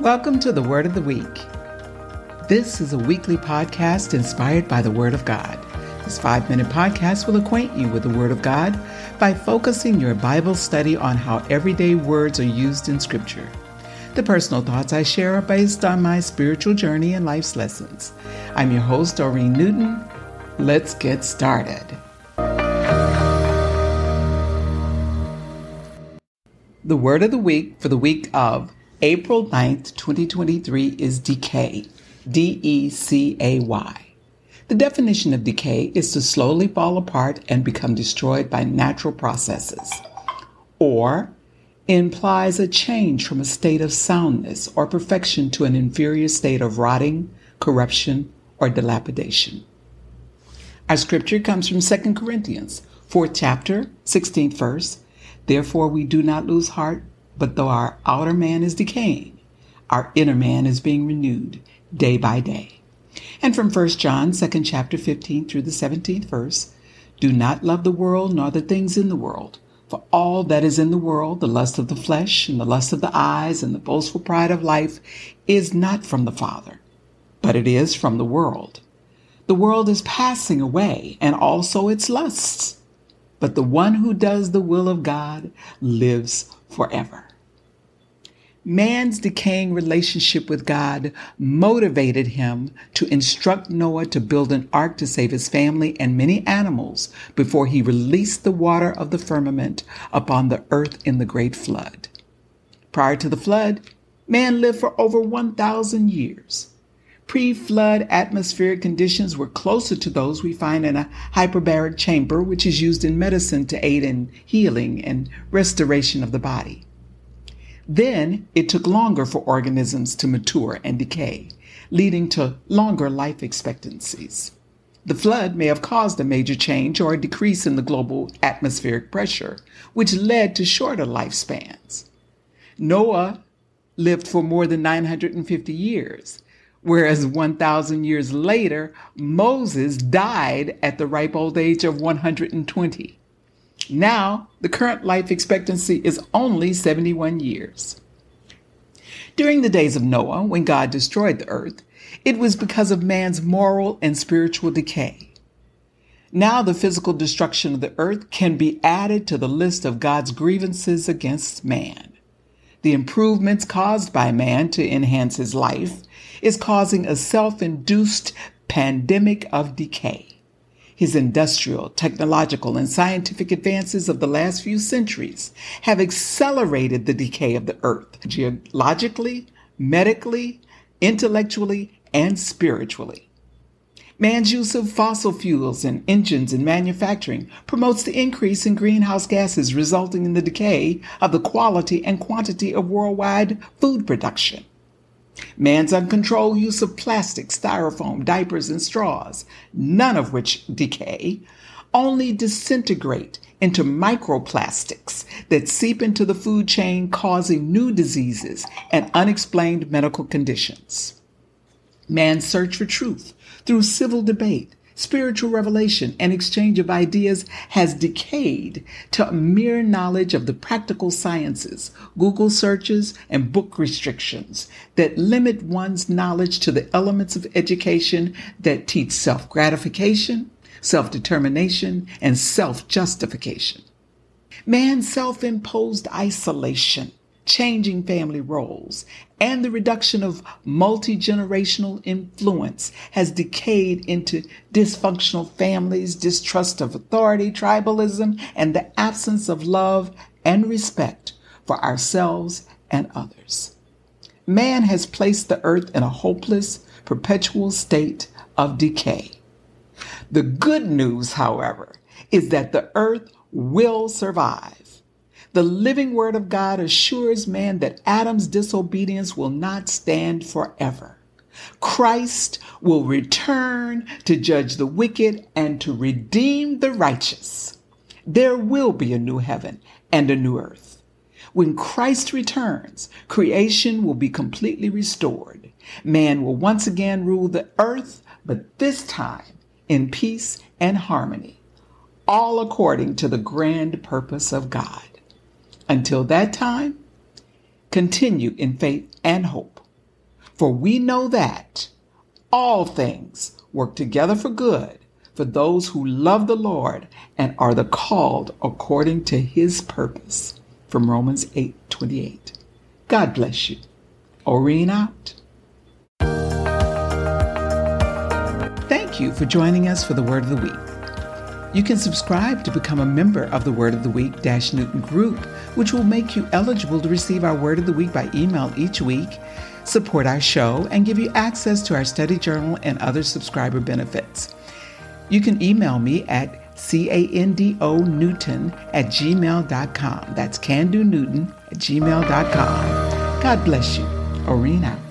Welcome to the Word of the Week. This is a weekly podcast inspired by the Word of God. This five minute podcast will acquaint you with the Word of God by focusing your Bible study on how everyday words are used in Scripture. The personal thoughts I share are based on my spiritual journey and life's lessons. I'm your host, Doreen Newton. Let's get started. The word of the week for the week of April 9th, 2023 is decay. D E C A Y. The definition of decay is to slowly fall apart and become destroyed by natural processes, or implies a change from a state of soundness or perfection to an inferior state of rotting, corruption, or dilapidation. Our scripture comes from 2 Corinthians, 4th chapter, 16th verse. Therefore, we do not lose heart but though our outer man is decaying, our inner man is being renewed day by day. And from 1 John 2nd chapter 15 through the 17th verse, do not love the world nor the things in the world. For all that is in the world, the lust of the flesh and the lust of the eyes and the boastful pride of life is not from the Father, but it is from the world. The world is passing away and also its lusts. But the one who does the will of God lives forever. Man's decaying relationship with God motivated him to instruct Noah to build an ark to save his family and many animals before he released the water of the firmament upon the earth in the great flood. Prior to the flood, man lived for over 1,000 years. Pre flood atmospheric conditions were closer to those we find in a hyperbaric chamber, which is used in medicine to aid in healing and restoration of the body. Then it took longer for organisms to mature and decay, leading to longer life expectancies. The flood may have caused a major change or a decrease in the global atmospheric pressure, which led to shorter lifespans. Noah lived for more than 950 years, whereas 1,000 years later, Moses died at the ripe old age of 120. Now, the current life expectancy is only 71 years. During the days of Noah, when God destroyed the earth, it was because of man's moral and spiritual decay. Now, the physical destruction of the earth can be added to the list of God's grievances against man. The improvements caused by man to enhance his life is causing a self induced pandemic of decay. His industrial, technological, and scientific advances of the last few centuries have accelerated the decay of the earth geologically, medically, intellectually, and spiritually. Man's use of fossil fuels and engines in manufacturing promotes the increase in greenhouse gases, resulting in the decay of the quality and quantity of worldwide food production. Man's uncontrolled use of plastic, styrofoam, diapers, and straws, none of which decay, only disintegrate into microplastics that seep into the food chain, causing new diseases and unexplained medical conditions. Man's search for truth through civil debate spiritual revelation and exchange of ideas has decayed to a mere knowledge of the practical sciences, Google searches, and book restrictions that limit one's knowledge to the elements of education that teach self gratification, self determination, and self justification. Man's self imposed isolation changing family roles, and the reduction of multi generational influence has decayed into dysfunctional families, distrust of authority, tribalism, and the absence of love and respect for ourselves and others. Man has placed the earth in a hopeless, perpetual state of decay. The good news, however, is that the earth will survive the living word of God assures man that Adam's disobedience will not stand forever. Christ will return to judge the wicked and to redeem the righteous. There will be a new heaven and a new earth. When Christ returns, creation will be completely restored. Man will once again rule the earth, but this time in peace and harmony, all according to the grand purpose of God. Until that time, continue in faith and hope, For we know that all things work together for good for those who love the Lord and are the called according to his purpose. From Romans 8 28. God bless you. Orine out. Thank you for joining us for the Word of the Week. You can subscribe to become a member of the Word of the Week Dash Newton group, which will make you eligible to receive our Word of the Week by email each week, support our show, and give you access to our study journal and other subscriber benefits. You can email me at C-A-N-D-O Newton at gmail.com. That's Can Do Newton at gmail.com. God bless you. Out.